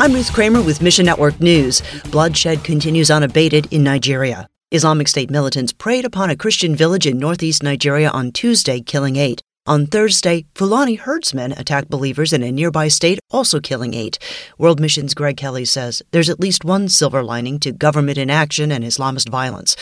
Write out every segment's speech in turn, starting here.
I'm Ruth Kramer with Mission Network News. Bloodshed continues unabated in Nigeria. Islamic State militants preyed upon a Christian village in northeast Nigeria on Tuesday, killing eight. On Thursday, Fulani herdsmen attacked believers in a nearby state, also killing eight. World Mission's Greg Kelly says there's at least one silver lining to government inaction and Islamist violence.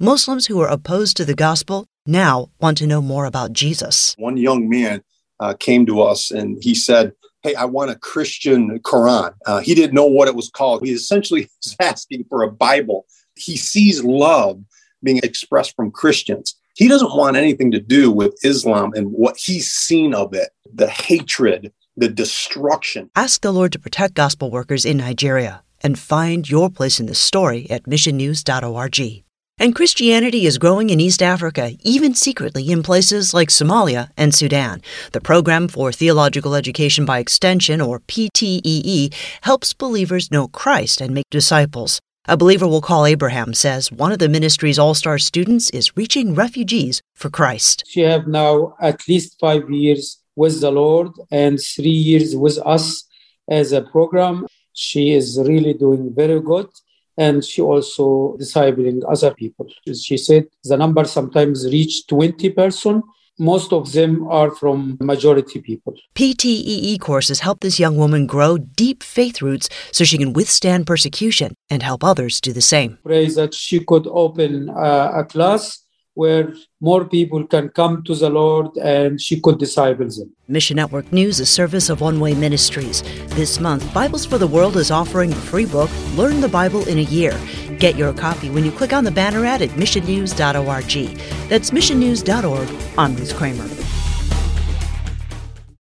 Muslims who are opposed to the gospel now want to know more about Jesus. One young man uh, came to us and he said, hey, I want a Christian Quran. Uh, he didn't know what it was called. He essentially is asking for a Bible. He sees love being expressed from Christians. He doesn't want anything to do with Islam and what he's seen of it, the hatred, the destruction. Ask the Lord to protect gospel workers in Nigeria and find your place in the story at missionnews.org. And Christianity is growing in East Africa, even secretly in places like Somalia and Sudan. The Program for Theological Education by Extension, or PTEE, helps believers know Christ and make disciples. A believer we'll call Abraham says one of the ministry's all-star students is reaching refugees for Christ. She have now at least five years with the Lord and three years with us as a program. She is really doing very good and she also discipling other people. She said the number sometimes reach 20 person. Most of them are from majority people. PTEE courses help this young woman grow deep faith roots so she can withstand persecution and help others do the same. Pray that she could open uh, a class where more people can come to the Lord and she could disciple them. Mission Network News, is a service of One Way Ministries. This month, Bibles for the World is offering a free book, Learn the Bible in a Year. Get your copy when you click on the banner ad at missionnews.org. That's missionnews.org. I'm Ruth Kramer.